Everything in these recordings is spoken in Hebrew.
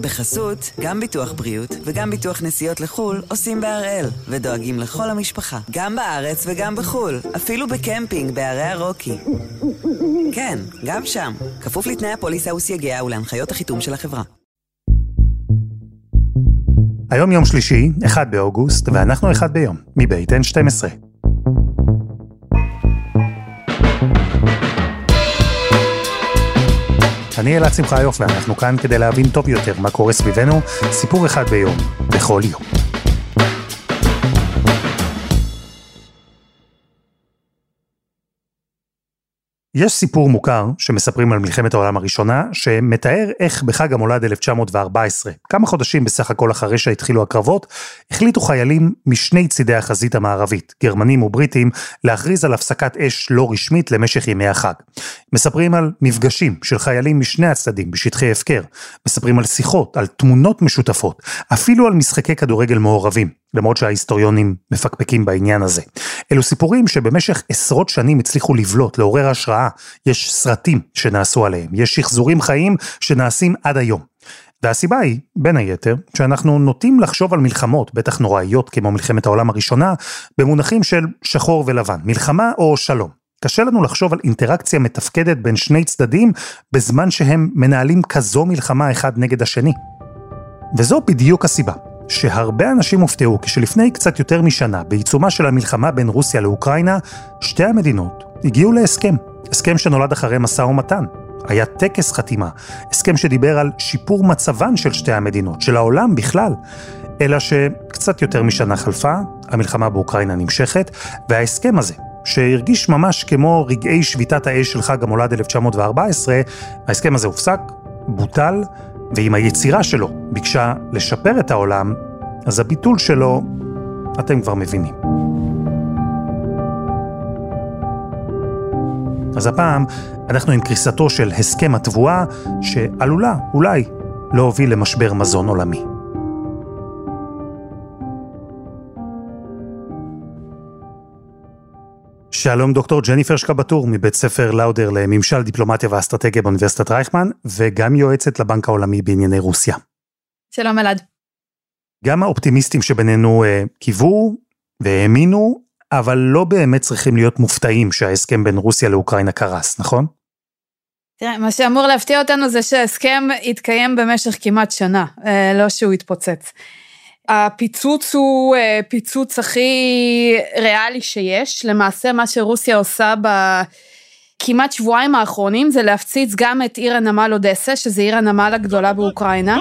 בחסות, גם ביטוח בריאות וגם ביטוח נסיעות לחו"ל עושים בהראל, ודואגים לכל המשפחה, גם בארץ וגם בחו"ל, אפילו בקמפינג בערי הרוקי. כן, גם שם, כפוף לתנאי הפוליסה וסייגיה ולהנחיות החיתום של החברה. היום יום שלישי, 1 באוגוסט, ואנחנו אחד ביום, מבית N12. אני אלעד שמחיוף ואנחנו כאן כדי להבין טוב יותר מה קורה סביבנו, סיפור אחד ביום, בכל יום. יש סיפור מוכר שמספרים על מלחמת העולם הראשונה, שמתאר איך בחג המולד 1914, כמה חודשים בסך הכל אחרי שהתחילו הקרבות, החליטו חיילים משני צידי החזית המערבית, גרמנים ובריטים, להכריז על הפסקת אש לא רשמית למשך ימי החג. מספרים על מפגשים של חיילים משני הצדדים בשטחי הפקר, מספרים על שיחות, על תמונות משותפות, אפילו על משחקי כדורגל מעורבים. למרות שההיסטוריונים מפקפקים בעניין הזה. אלו סיפורים שבמשך עשרות שנים הצליחו לבלוט, לעורר השראה. יש סרטים שנעשו עליהם, יש שחזורים חיים שנעשים עד היום. והסיבה היא, בין היתר, שאנחנו נוטים לחשוב על מלחמות, בטח נוראיות כמו מלחמת העולם הראשונה, במונחים של שחור ולבן, מלחמה או שלום. קשה לנו לחשוב על אינטראקציה מתפקדת בין שני צדדים, בזמן שהם מנהלים כזו מלחמה אחד נגד השני. וזו בדיוק הסיבה. שהרבה אנשים הופתעו כשלפני קצת יותר משנה, בעיצומה של המלחמה בין רוסיה לאוקראינה, שתי המדינות הגיעו להסכם. הסכם שנולד אחרי משא ומתן. היה טקס חתימה, הסכם שדיבר על שיפור מצבן של שתי המדינות, של העולם בכלל. אלא שקצת יותר משנה חלפה, המלחמה באוקראינה נמשכת, וההסכם הזה, שהרגיש ממש כמו רגעי שביתת האש של חג המולד 1914, ההסכם הזה הופסק, בוטל, ואם היצירה שלו ביקשה לשפר את העולם, אז הביטול שלו, אתם כבר מבינים. אז הפעם אנחנו עם קריסתו של הסכם התבואה, שעלולה, אולי, להוביל למשבר מזון עולמי. שלום דוקטור ג'ניפר שקבטור מבית ספר לאודר לממשל דיפלומטיה ואסטרטגיה באוניברסיטת רייכמן וגם יועצת לבנק העולמי בענייני רוסיה. שלום אלעד. גם האופטימיסטים שבינינו אה, קיוו והאמינו, אבל לא באמת צריכים להיות מופתעים שההסכם בין רוסיה לאוקראינה קרס, נכון? תראה, מה שאמור להפתיע אותנו זה שההסכם יתקיים במשך כמעט שנה, אה, לא שהוא יתפוצץ. הפיצוץ הוא אה, פיצוץ הכי ריאלי שיש. למעשה מה שרוסיה עושה בכמעט שבועיים האחרונים זה להפציץ גם את עיר הנמל אודסה, שזה עיר הנמל הגדולה באוקראינה.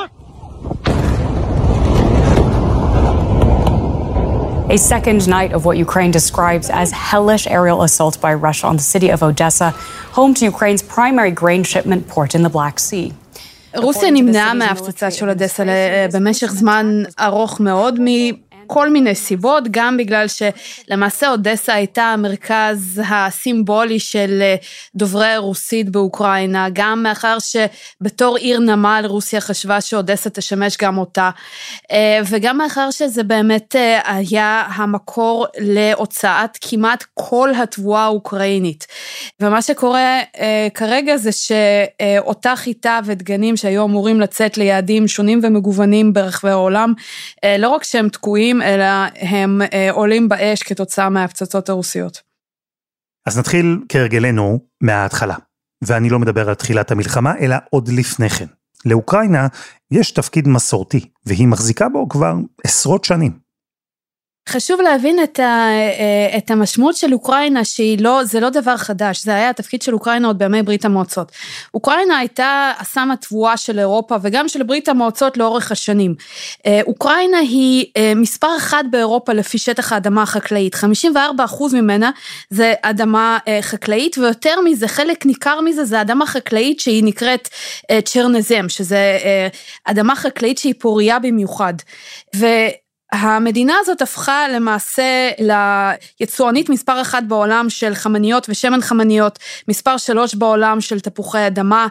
A second night of what Ukraine describes as hellish aerial assaults by Russia on the city of Odessa, home to Ukraine's primary grain shipment port in the Black Sea. רוסיה נמנעה מההפצצה של אודסה במשך זמן ארוך מאוד כל מיני סיבות, גם בגלל שלמעשה אודסה הייתה המרכז הסימבולי של אה, דוברי רוסית באוקראינה, גם מאחר שבתור עיר נמל רוסיה חשבה שאודסה תשמש גם אותה, אה, וגם מאחר שזה באמת אה, היה המקור להוצאת כמעט כל התבואה האוקראינית. ומה שקורה כרגע זה שאותה חיטה ודגנים שהיו אמורים לצאת ליעדים שונים ומגוונים ברחבי העולם, לא רק שהם תקועים, אלא הם אה, עולים באש כתוצאה מההפצצות הרוסיות. אז נתחיל כהרגלנו מההתחלה, ואני לא מדבר על תחילת המלחמה, אלא עוד לפני כן. לאוקראינה יש תפקיד מסורתי, והיא מחזיקה בו כבר עשרות שנים. חשוב להבין את, ה, אה, את המשמעות של אוקראינה שהיא לא, זה לא דבר חדש, זה היה התפקיד של אוקראינה עוד בימי ברית המועצות. אוקראינה הייתה הסם התבואה של אירופה וגם של ברית המועצות לאורך השנים. אה, אוקראינה היא אה, מספר אחד באירופה לפי שטח האדמה החקלאית, 54 אחוז ממנה זה אדמה חקלאית ויותר מזה, חלק ניכר מזה זה אדמה חקלאית שהיא נקראת צ'רנזם, שזה אדמה חקלאית שהיא פורייה במיוחד. ו... המדינה הזאת הפכה למעשה ליצואנית מספר אחת בעולם של חמניות ושמן חמניות, מספר שלוש בעולם של תפוחי אדמה,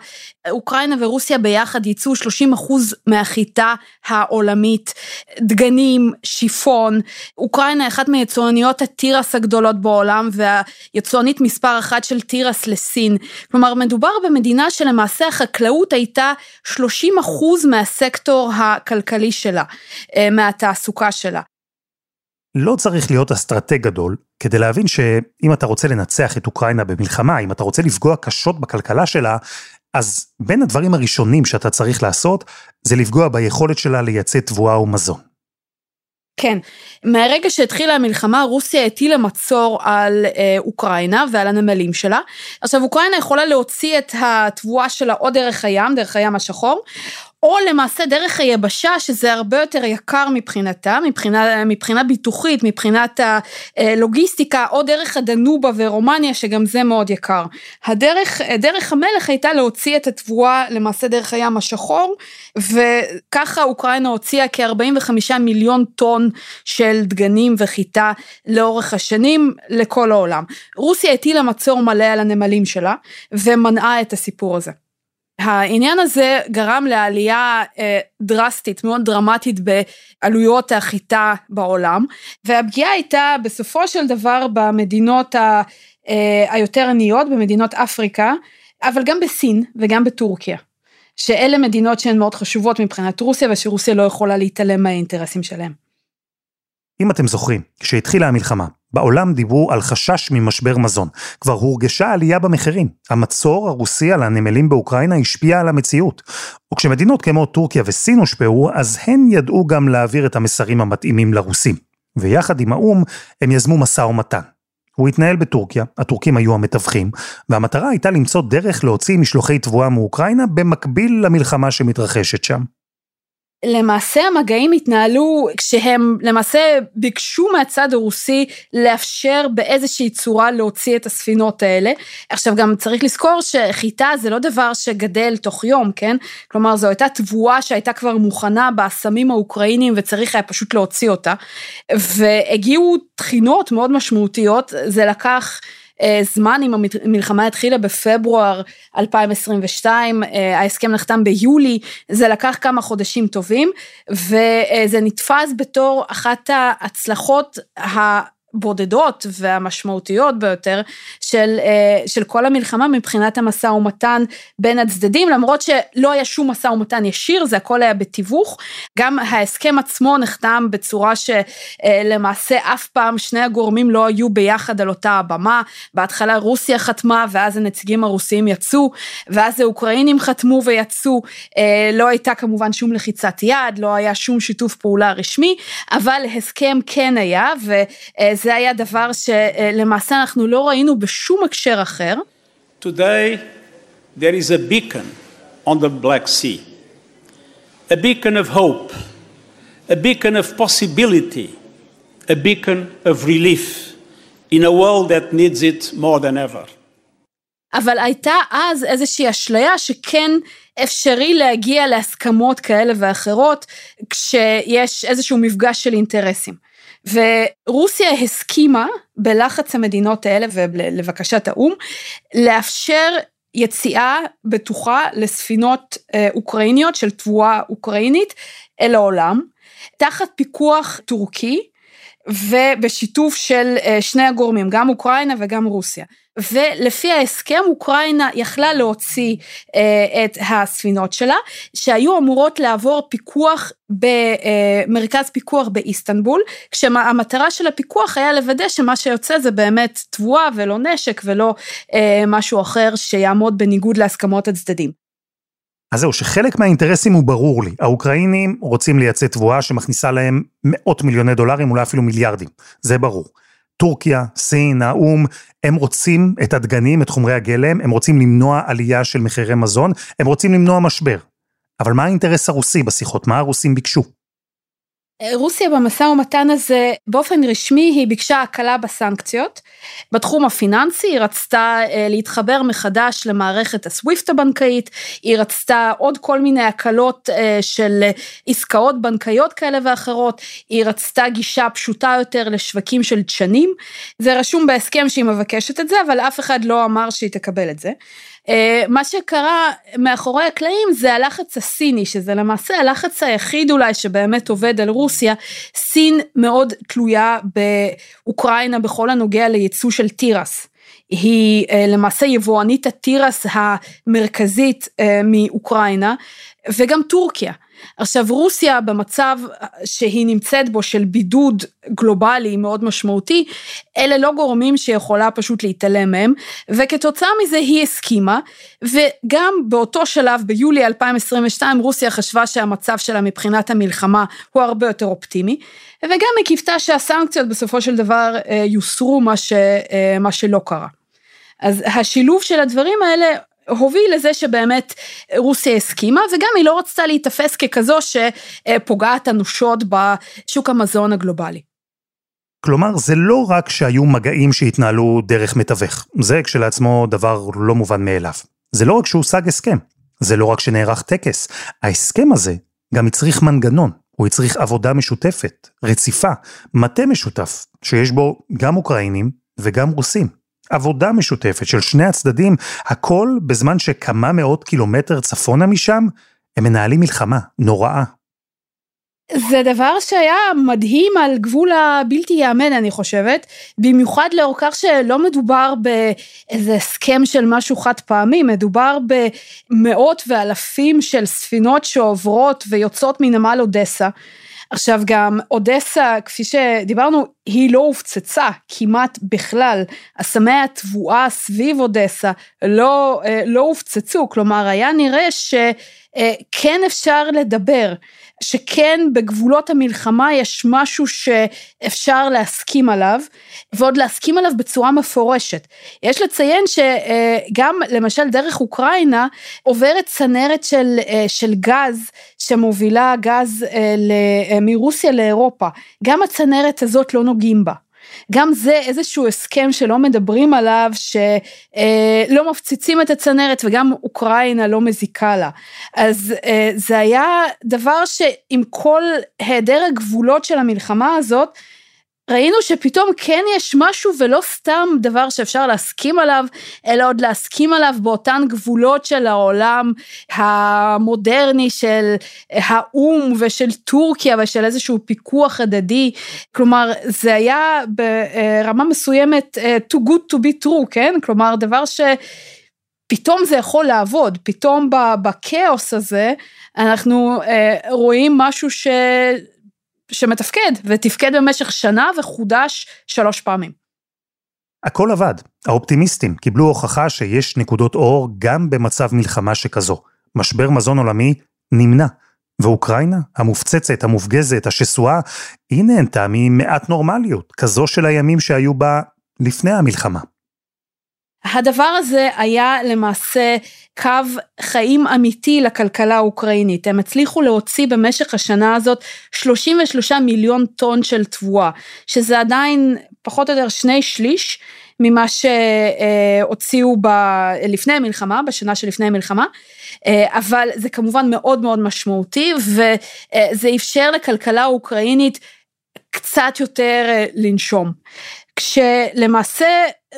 אוקראינה ורוסיה ביחד ייצאו 30 אחוז מהחיטה העולמית, דגנים, שיפון. אוקראינה אחת מיצואניות התירס הגדולות בעולם והיצואנית מספר אחת של תירס לסין. כלומר, מדובר במדינה שלמעשה החקלאות הייתה 30 אחוז מהסקטור הכלכלי שלה, אה, מהתעסוקה שלה. לא צריך להיות אסטרטג גדול כדי להבין שאם אתה רוצה לנצח את אוקראינה במלחמה, אם אתה רוצה לפגוע קשות בכלכלה שלה, אז בין הדברים הראשונים שאתה צריך לעשות, זה לפגוע ביכולת שלה לייצא תבואה ומזון. כן, מהרגע שהתחילה המלחמה רוסיה הטילה מצור על אה, אוקראינה ועל הנמלים שלה. עכשיו אוקראינה יכולה להוציא את התבואה שלה או דרך הים, דרך הים השחור, או למעשה דרך היבשה, שזה הרבה יותר יקר מבחינתה, מבחינה, מבחינה ביטוחית, מבחינת הלוגיסטיקה, או דרך הדנובה ורומניה, שגם זה מאוד יקר. הדרך, דרך המלך הייתה להוציא את התבואה למעשה דרך הים השחור, וככה אוקראינה הוציאה כ-45 מיליון טון של דגנים וחיטה לאורך השנים לכל העולם. רוסיה הטילה מצור מלא על הנמלים שלה, ומנעה את הסיפור הזה. העניין הזה גרם לעלייה אה, דרסטית, מאוד דרמטית בעלויות החיטה בעולם, והפגיעה הייתה בסופו של דבר במדינות ה, אה, היותר עניות, במדינות אפריקה, אבל גם בסין וגם בטורקיה. שאלה מדינות שהן מאוד חשובות מבחינת רוסיה ושרוסיה לא יכולה להתעלם מהאינטרסים שלהם. אם אתם זוכרים, כשהתחילה המלחמה, בעולם דיברו על חשש ממשבר מזון. כבר הורגשה עלייה במחירים. המצור הרוסי על הנמלים באוקראינה השפיע על המציאות. וכשמדינות כמו טורקיה וסין הושפעו, אז הן ידעו גם להעביר את המסרים המתאימים לרוסים. ויחד עם האו"ם, הם יזמו משא ומתן. הוא התנהל בטורקיה, הטורקים היו המתווכים, והמטרה הייתה למצוא דרך להוציא משלוחי תבואה מאוקראינה במקביל למלחמה שמתרחשת שם. למעשה המגעים התנהלו כשהם למעשה ביקשו מהצד הרוסי לאפשר באיזושהי צורה להוציא את הספינות האלה. עכשיו גם צריך לזכור שחיטה זה לא דבר שגדל תוך יום, כן? כלומר זו הייתה תבואה שהייתה כבר מוכנה באסמים האוקראינים וצריך היה פשוט להוציא אותה. והגיעו תחינות מאוד משמעותיות, זה לקח זמן אם המלחמה התחילה בפברואר 2022, אה, ההסכם נחתם ביולי, זה לקח כמה חודשים טובים, וזה נתפס בתור אחת ההצלחות הבודדות והמשמעותיות ביותר של, אה, של כל המלחמה מבחינת המשא ומתן בין הצדדים, למרות שלא היה שום משא ומתן ישיר, זה הכל היה בתיווך. גם ההסכם עצמו נחתם בצורה שלמעשה אף פעם שני הגורמים לא היו ביחד על אותה הבמה. בהתחלה רוסיה חתמה ואז הנציגים הרוסיים יצאו, ואז האוקראינים חתמו ויצאו. אה, לא הייתה כמובן שום לחיצת יד, לא היה שום שיתוף פעולה רשמי, אבל הסכם כן היה, וזה היה דבר שלמעשה אנחנו לא ראינו בשום הקשר אחר. Today there is a beacon on the Black Sea, a beacon of hope, a beacon of possibility, a beacon of relief in a world that needs it more than ever. אבל הייתה אז איזושהי אשליה שכן אפשרי להגיע להסכמות כאלה ואחרות כשיש איזשהו מפגש של אינטרסים. ורוסיה הסכימה בלחץ המדינות האלה ולבקשת האו"ם לאפשר יציאה בטוחה לספינות אה, אוקראיניות של תבואה אוקראינית אל העולם, תחת פיקוח טורקי ובשיתוף של אה, שני הגורמים, גם אוקראינה וגם רוסיה. ולפי ההסכם אוקראינה יכלה להוציא אה, את הספינות שלה, שהיו אמורות לעבור פיקוח במרכז פיקוח באיסטנבול, כשהמטרה של הפיקוח היה לוודא שמה שיוצא זה באמת תבואה ולא נשק ולא אה, משהו אחר שיעמוד בניגוד להסכמות הצדדים. אז זהו, שחלק מהאינטרסים הוא ברור לי. האוקראינים רוצים לייצא תבואה שמכניסה להם מאות מיליוני דולרים, אולי אפילו מיליארדים. זה ברור. טורקיה, סין, האו"ם, הם רוצים את הדגנים, את חומרי הגלם, הם רוצים למנוע עלייה של מחירי מזון, הם רוצים למנוע משבר. אבל מה האינטרס הרוסי בשיחות? מה הרוסים ביקשו? רוסיה במשא ומתן הזה באופן רשמי היא ביקשה הקלה בסנקציות. בתחום הפיננסי היא רצתה אה, להתחבר מחדש למערכת הסוויפט הבנקאית, היא רצתה עוד כל מיני הקלות אה, של עסקאות בנקאיות כאלה ואחרות, היא רצתה גישה פשוטה יותר לשווקים של דשנים. זה רשום בהסכם שהיא מבקשת את זה אבל אף אחד לא אמר שהיא תקבל את זה. אה, מה שקרה מאחורי הקלעים זה הלחץ הסיני, שזה למעשה הלחץ היחיד אולי שבאמת עובד על רוסיה. סין מאוד תלויה באוקראינה בכל הנוגע לייצוא של תירס. היא אה, למעשה יבואנית התירס המרכזית מאוקראינה, וגם טורקיה. עכשיו רוסיה במצב שהיא נמצאת בו של בידוד גלובלי מאוד משמעותי, אלה לא גורמים שיכולה פשוט להתעלם מהם, וכתוצאה מזה היא הסכימה, וגם באותו שלב ביולי 2022 רוסיה חשבה שהמצב שלה מבחינת המלחמה הוא הרבה יותר אופטימי, וגם היא קיוותה שהסנקציות בסופו של דבר אה, יוסרו מה, ש, אה, מה שלא קרה. אז השילוב של הדברים האלה הוביל לזה שבאמת רוסיה הסכימה וגם היא לא רצתה להיתפס ככזו שפוגעת אנושות בשוק המזון הגלובלי. כלומר, זה לא רק שהיו מגעים שהתנהלו דרך מתווך, זה כשלעצמו דבר לא מובן מאליו. זה לא רק שהושג הסכם, זה לא רק שנערך טקס, ההסכם הזה גם הצריך מנגנון, הוא הצריך עבודה משותפת, רציפה, מטה משותף, שיש בו גם אוקראינים וגם רוסים. עבודה משותפת של שני הצדדים, הכל בזמן שכמה מאות קילומטר צפונה משם, הם מנהלים מלחמה נוראה. זה דבר שהיה מדהים על גבול הבלתי ייאמן אני חושבת, במיוחד לאור כך שלא מדובר באיזה הסכם של משהו חד פעמי, מדובר במאות ואלפים של ספינות שעוברות ויוצאות מנמל אודסה. עכשיו גם אודסה, כפי שדיברנו, היא לא הופצצה כמעט בכלל. אסמי התבואה סביב אודסה לא, אה, לא הופצצו, כלומר היה נראה שכן אפשר לדבר. שכן בגבולות המלחמה יש משהו שאפשר להסכים עליו, ועוד להסכים עליו בצורה מפורשת. יש לציין שגם למשל דרך אוקראינה עוברת צנרת של, של גז שמובילה גז מרוסיה לאירופה, גם הצנרת הזאת לא נוגעים בה. גם זה איזשהו הסכם שלא מדברים עליו, שלא אה, מפציצים את הצנרת וגם אוקראינה לא מזיקה לה. אז אה, זה היה דבר שעם כל היעדר הגבולות של המלחמה הזאת, ראינו שפתאום כן יש משהו ולא סתם דבר שאפשר להסכים עליו, אלא עוד להסכים עליו באותן גבולות של העולם המודרני של האו"ם ושל טורקיה ושל איזשהו פיקוח הדדי. כלומר, זה היה ברמה מסוימת אה, too good to be true, כן? כלומר, דבר ש... פתאום זה יכול לעבוד, פתאום בכאוס הזה אנחנו אה, רואים משהו ש... שמתפקד, ותפקד במשך שנה וחודש שלוש פעמים. הכל עבד. האופטימיסטים קיבלו הוכחה שיש נקודות אור גם במצב מלחמה שכזו. משבר מזון עולמי נמנע. ואוקראינה, המופצצת, המופגזת, השסועה, היא נהנתה ממעט נורמליות, כזו של הימים שהיו בה לפני המלחמה. הדבר הזה היה למעשה קו חיים אמיתי לכלכלה האוקראינית. הם הצליחו להוציא במשך השנה הזאת 33 מיליון טון של תבואה, שזה עדיין פחות או יותר שני שליש ממה שהוציאו ב... לפני המלחמה, בשנה שלפני המלחמה, אבל זה כמובן מאוד מאוד משמעותי וזה אפשר לכלכלה האוקראינית קצת יותר לנשום. כשלמעשה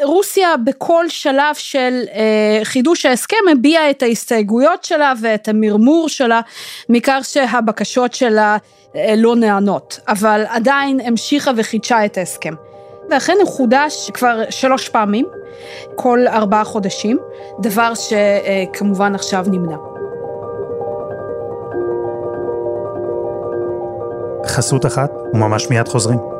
רוסיה בכל שלב של אה, חידוש ההסכם הביעה את ההסתייגויות שלה ואת המרמור שלה מכך שהבקשות שלה אה, לא נענות, אבל עדיין המשיכה וחידשה את ההסכם. ואכן הוא חודש כבר שלוש פעמים, כל ארבעה חודשים, דבר שכמובן עכשיו נמנע. חסות אחת וממש מיד חוזרים.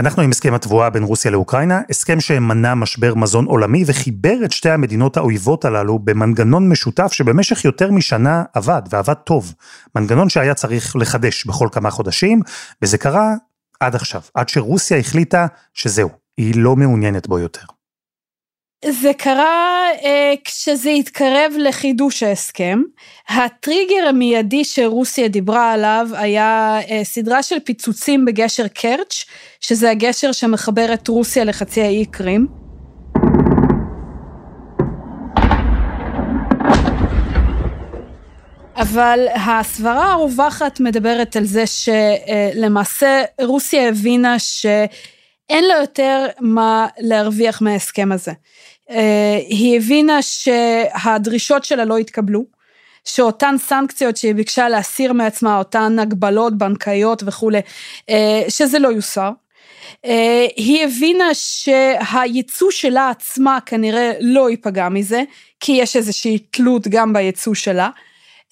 אנחנו עם הסכם התבואה בין רוסיה לאוקראינה, הסכם שמנע משבר מזון עולמי וחיבר את שתי המדינות האויבות הללו במנגנון משותף שבמשך יותר משנה עבד, ועבד טוב. מנגנון שהיה צריך לחדש בכל כמה חודשים, וזה קרה עד עכשיו, עד שרוסיה החליטה שזהו, היא לא מעוניינת בו יותר. זה קרה אה, כשזה התקרב לחידוש ההסכם. הטריגר המיידי שרוסיה דיברה עליו היה אה, סדרה של פיצוצים בגשר קרץ', שזה הגשר שמחבר את רוסיה לחצי האי קרים. אבל הסברה הרווחת מדברת על זה שלמעשה רוסיה הבינה שאין לה יותר מה להרוויח מההסכם הזה. היא הבינה שהדרישות שלה לא התקבלו, שאותן סנקציות שהיא ביקשה להסיר מעצמה, אותן הגבלות בנקאיות וכולי, שזה לא יוסר. היא הבינה שהייצוא שלה עצמה כנראה לא ייפגע מזה, כי יש איזושהי תלות גם בייצוא שלה.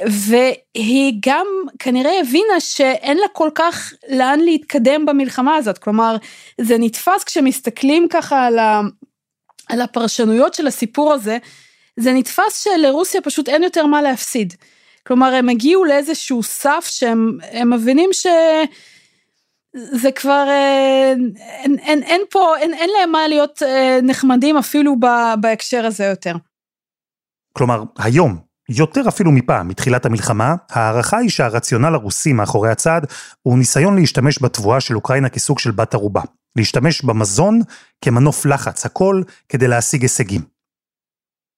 והיא גם כנראה הבינה שאין לה כל כך לאן להתקדם במלחמה הזאת, כלומר זה נתפס כשמסתכלים ככה על, ה, על הפרשנויות של הסיפור הזה, זה נתפס שלרוסיה פשוט אין יותר מה להפסיד. כלומר הם הגיעו לאיזשהו סף שהם מבינים ש... זה כבר אה, אין, אין, אין פה אין, אין להם מה להיות אה, נחמדים אפילו בהקשר הזה יותר. כלומר היום יותר אפילו מפעם, מתחילת המלחמה, ההערכה היא שהרציונל הרוסי מאחורי הצעד הוא ניסיון להשתמש בתבואה של אוקראינה כסוג של בת ערובה. להשתמש במזון כמנוף לחץ, הכל כדי להשיג הישגים.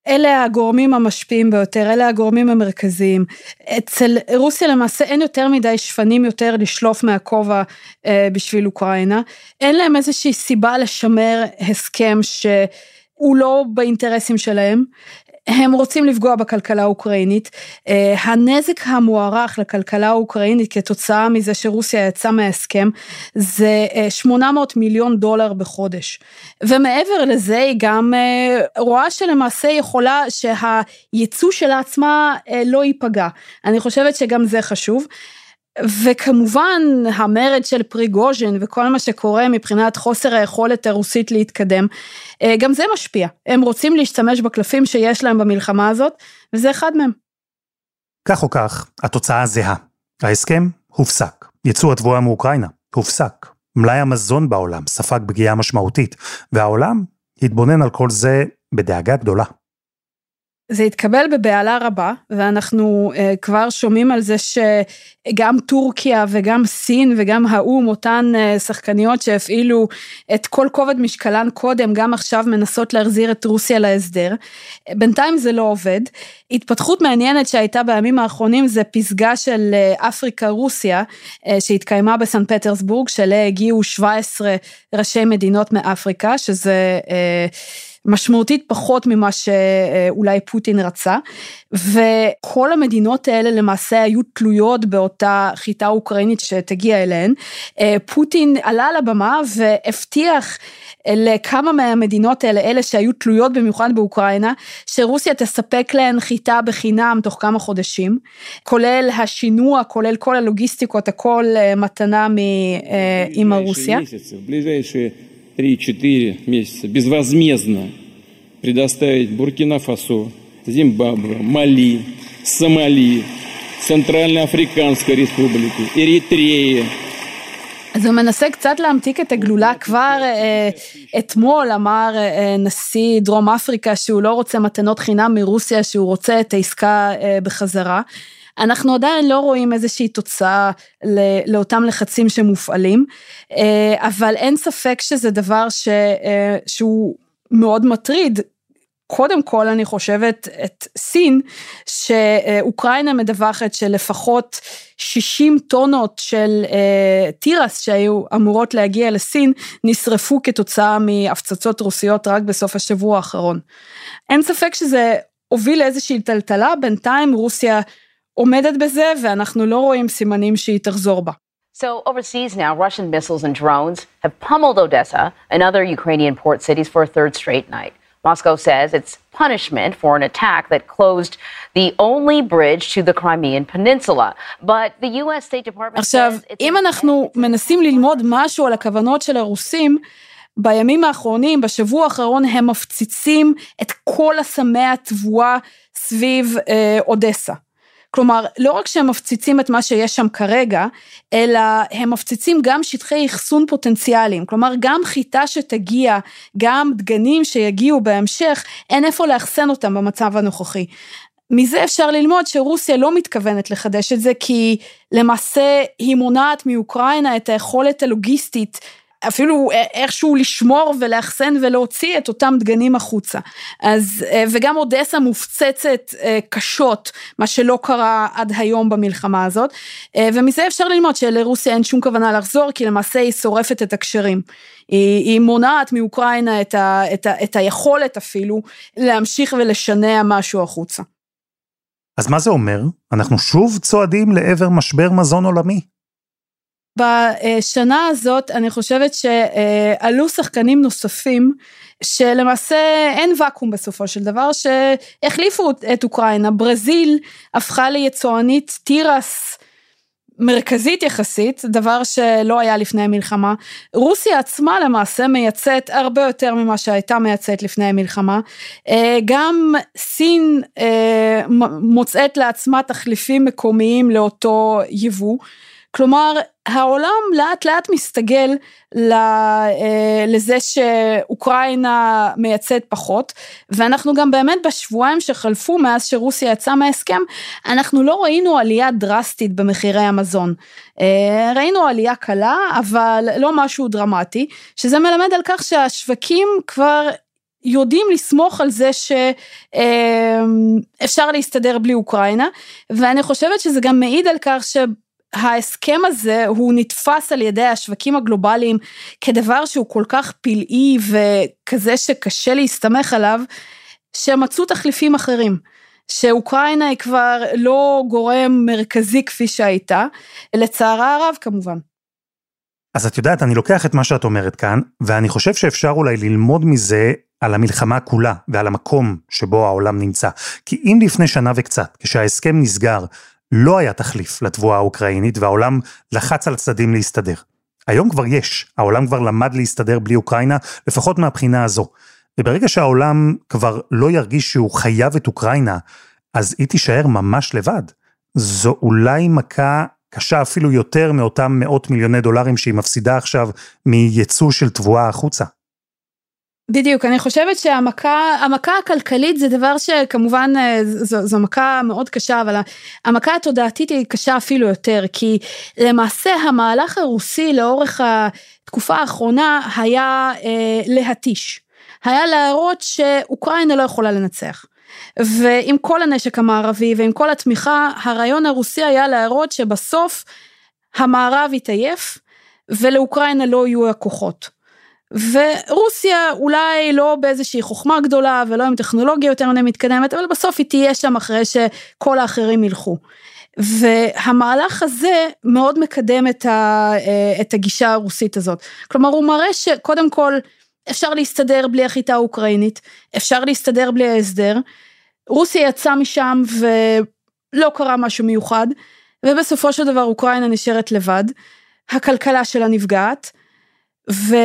אלה הגורמים המשפיעים ביותר, אלה הגורמים המרכזיים. אצל רוסיה למעשה אין יותר מדי שפנים יותר לשלוף מהכובע אה, בשביל אוקראינה. אין להם איזושהי סיבה לשמר הסכם שהוא לא באינטרסים שלהם. הם רוצים לפגוע בכלכלה האוקראינית. אה, הנזק המוערך לכלכלה האוקראינית כתוצאה מזה שרוסיה יצאה מההסכם זה 800 אה, מיליון דולר בחודש. ומעבר לזה היא גם אה, רואה שלמעשה יכולה שהייצוא שלה עצמה לא ייפגע. אני חושבת שגם זה חשוב. וכמובן המרד של פריגוז'ין וכל מה שקורה מבחינת חוסר היכולת הרוסית להתקדם, אה, גם זה משפיע. הם רוצים להשתמש בקלפים שיש להם במלחמה הזאת, וזה אחד מהם. כך או כך, התוצאה זהה. ההסכם הופסק. ייצוא התבואה מאוקראינה הופסק. מלאי המזון בעולם ספג פגיעה משמעותית, והעולם התבונן על כל זה בדאגה גדולה. זה התקבל בבהלה רבה, ואנחנו uh, כבר שומעים על זה שגם טורקיה וגם סין וגם האו"ם, אותן uh, שחקניות שהפעילו את כל כובד משקלן קודם, גם עכשיו מנסות להחזיר את רוסיה להסדר. בינתיים זה לא עובד. התפתחות מעניינת שהייתה בימים האחרונים זה פסגה של uh, אפריקה-רוסיה, uh, שהתקיימה בסן פטרסבורג, שאליה הגיעו 17 ראשי מדינות מאפריקה, שזה... Uh, משמעותית פחות ממה שאולי פוטין רצה, וכל המדינות האלה למעשה היו תלויות באותה חיטה אוקראינית שתגיע אליהן. אה, פוטין עלה לבמה והבטיח לכמה מהמדינות האלה, אלה שהיו תלויות במיוחד באוקראינה, שרוסיה תספק להן חיטה בחינם תוך כמה חודשים, כולל השינוע, כולל כל הלוגיסטיקות, הכל אה, מתנה מאמא אה, רוסיה. 3-4 месяца безвозмездно предоставить Буркина-Фасо, Зимбабве, Мали, Сомали, Центральноафриканской республики, Эритреи. אז הוא מנסה קצת להמתיק את הגלולה כבר אה, אתמול אמר אה, נשיא דרום אפריקה שהוא לא רוצה מתנות חינם מרוסיה שהוא רוצה את העסקה אה, בחזרה. אנחנו עדיין לא רואים איזושהי תוצאה לאותם לחצים שמופעלים, אה, אבל אין ספק שזה דבר ש, אה, שהוא מאוד מטריד. קודם כל אני חושבת את סין, שאוקראינה מדווחת שלפחות 60 טונות של אה, תירס שהיו אמורות להגיע לסין, נשרפו כתוצאה מהפצצות רוסיות רק בסוף השבוע האחרון. אין ספק שזה הוביל לאיזושהי טלטלה, בינתיים רוסיה עומדת בזה ואנחנו לא רואים סימנים שהיא תחזור בה. So overseas now, Russian missiles and drones have pummeled Odessa and other Ukrainian port cities for a third straight night. Moscow says it's punishment for an attack that closed the only bridge to the Crimean Peninsula. But the US State Department עכשיו, says אם אנחנו מנסים ללמוד משהו על הכוונות של הרוסים, בימים האחרונים, בשבוע האחרון, הם מפציצים את כל אסמי התבואה סביב אה, אודסה. כלומר, לא רק שהם מפציצים את מה שיש שם כרגע, אלא הם מפציצים גם שטחי אחסון פוטנציאליים, כלומר גם חיטה שתגיע, גם דגנים שיגיעו בהמשך, אין איפה לאחסן אותם במצב הנוכחי. מזה אפשר ללמוד שרוסיה לא מתכוונת לחדש את זה, כי למעשה היא מונעת מאוקראינה את היכולת הלוגיסטית אפילו איכשהו לשמור ולאחסן ולהוציא את אותם דגנים החוצה. אז, אה, וגם אודסה מופצצת אה, קשות, מה שלא קרה עד היום במלחמה הזאת, אה, ומזה אפשר ללמוד שלרוסיה אין שום כוונה לחזור, כי למעשה היא שורפת את הקשרים. היא, היא מונעת מאוקראינה את, ה, את, ה, את היכולת אפילו להמשיך ולשנע משהו החוצה. אז מה זה אומר? אנחנו שוב צועדים לעבר משבר מזון עולמי. בשנה הזאת אני חושבת שעלו שחקנים נוספים שלמעשה אין ואקום בסופו של דבר שהחליפו את אוקראינה, ברזיל הפכה ליצואנית תירס מרכזית יחסית, דבר שלא היה לפני המלחמה. רוסיה עצמה למעשה מייצאת הרבה יותר ממה שהייתה מייצאת לפני המלחמה. אה, גם סין אה, מוצאת לעצמה תחליפים מקומיים לאותו יבוא. כלומר, העולם לאט לאט מסתגל אה, לזה שאוקראינה מייצאת פחות, ואנחנו גם באמת בשבועיים שחלפו מאז שרוסיה יצאה מההסכם, אנחנו לא ראינו עלייה דרסטית במחירי המזון. אה, ראינו עלייה קלה, אבל לא משהו דרמטי, שזה מלמד על כך שהשווקים כבר יודעים לסמוך על זה שאפשר אה, להסתדר בלי אוקראינה, ואני חושבת שזה גם מעיד על כך ש... ההסכם הזה הוא נתפס על ידי השווקים הגלובליים כדבר שהוא כל כך פלאי וכזה שקשה להסתמך עליו, שמצאו תחליפים אחרים. שאוקראינה היא כבר לא גורם מרכזי כפי שהייתה, לצערה הרב כמובן. אז את יודעת, אני לוקח את מה שאת אומרת כאן, ואני חושב שאפשר אולי ללמוד מזה על המלחמה כולה ועל המקום שבו העולם נמצא. כי אם לפני שנה וקצת, כשההסכם נסגר, לא היה תחליף לתבואה האוקראינית והעולם לחץ על הצדדים להסתדר. היום כבר יש, העולם כבר למד להסתדר בלי אוקראינה, לפחות מהבחינה הזו. וברגע שהעולם כבר לא ירגיש שהוא חייב את אוקראינה, אז היא תישאר ממש לבד. זו אולי מכה קשה אפילו יותר מאותם מאות מיליוני דולרים שהיא מפסידה עכשיו מייצוא של תבואה החוצה. בדיוק, אני חושבת שהמכה, המכה הכלכלית זה דבר שכמובן אה, זו, זו מכה מאוד קשה, אבל המכה התודעתית היא קשה אפילו יותר, כי למעשה המהלך הרוסי לאורך התקופה האחרונה היה אה, להתיש, היה להראות שאוקראינה לא יכולה לנצח. ועם כל הנשק המערבי ועם כל התמיכה, הרעיון הרוסי היה להראות שבסוף המערב יתעייף ולאוקראינה לא יהיו הכוחות. ורוסיה אולי לא באיזושהי חוכמה גדולה ולא עם טכנולוגיה יותר מדי מתקדמת, אבל בסוף היא תהיה שם אחרי שכל האחרים ילכו. והמהלך הזה מאוד מקדם את, ה, אה, את הגישה הרוסית הזאת. כלומר הוא מראה שקודם כל אפשר להסתדר בלי החיטה האוקראינית, אפשר להסתדר בלי ההסדר. רוסיה יצאה משם ולא קרה משהו מיוחד, ובסופו של דבר אוקראינה נשארת לבד, הכלכלה שלה נפגעת, ו...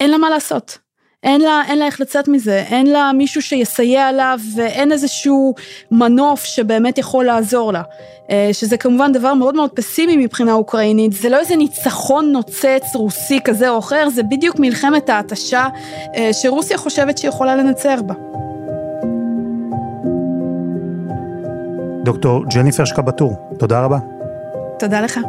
אין לה מה לעשות. אין לה, אין לה איך לצאת מזה, אין לה מישהו שיסייע לה ואין איזשהו מנוף שבאמת יכול לעזור לה. אה, שזה כמובן דבר מאוד מאוד פסימי מבחינה אוקראינית, זה לא איזה ניצחון נוצץ רוסי כזה או אחר, זה בדיוק מלחמת ההתשה אה, שרוסיה חושבת שהיא יכולה לנצח בה. דוקטור ג'ניפר שקבטור, תודה רבה. תודה לך.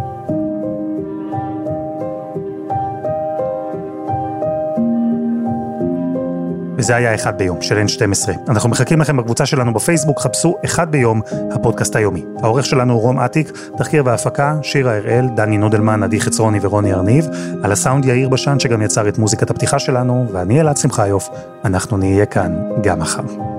וזה היה אחד ביום של N12. אנחנו מחכים לכם בקבוצה שלנו בפייסבוק, חפשו אחד ביום, הפודקאסט היומי. העורך שלנו הוא רום אטיק, תחקיר והפקה, שירה הראל, דני נודלמן, עדי חצרוני ורוני ארניב, על הסאונד יאיר בשן שגם יצר את מוזיקת הפתיחה שלנו, ואני אלעד שמחיוף, אנחנו נהיה כאן גם מחר.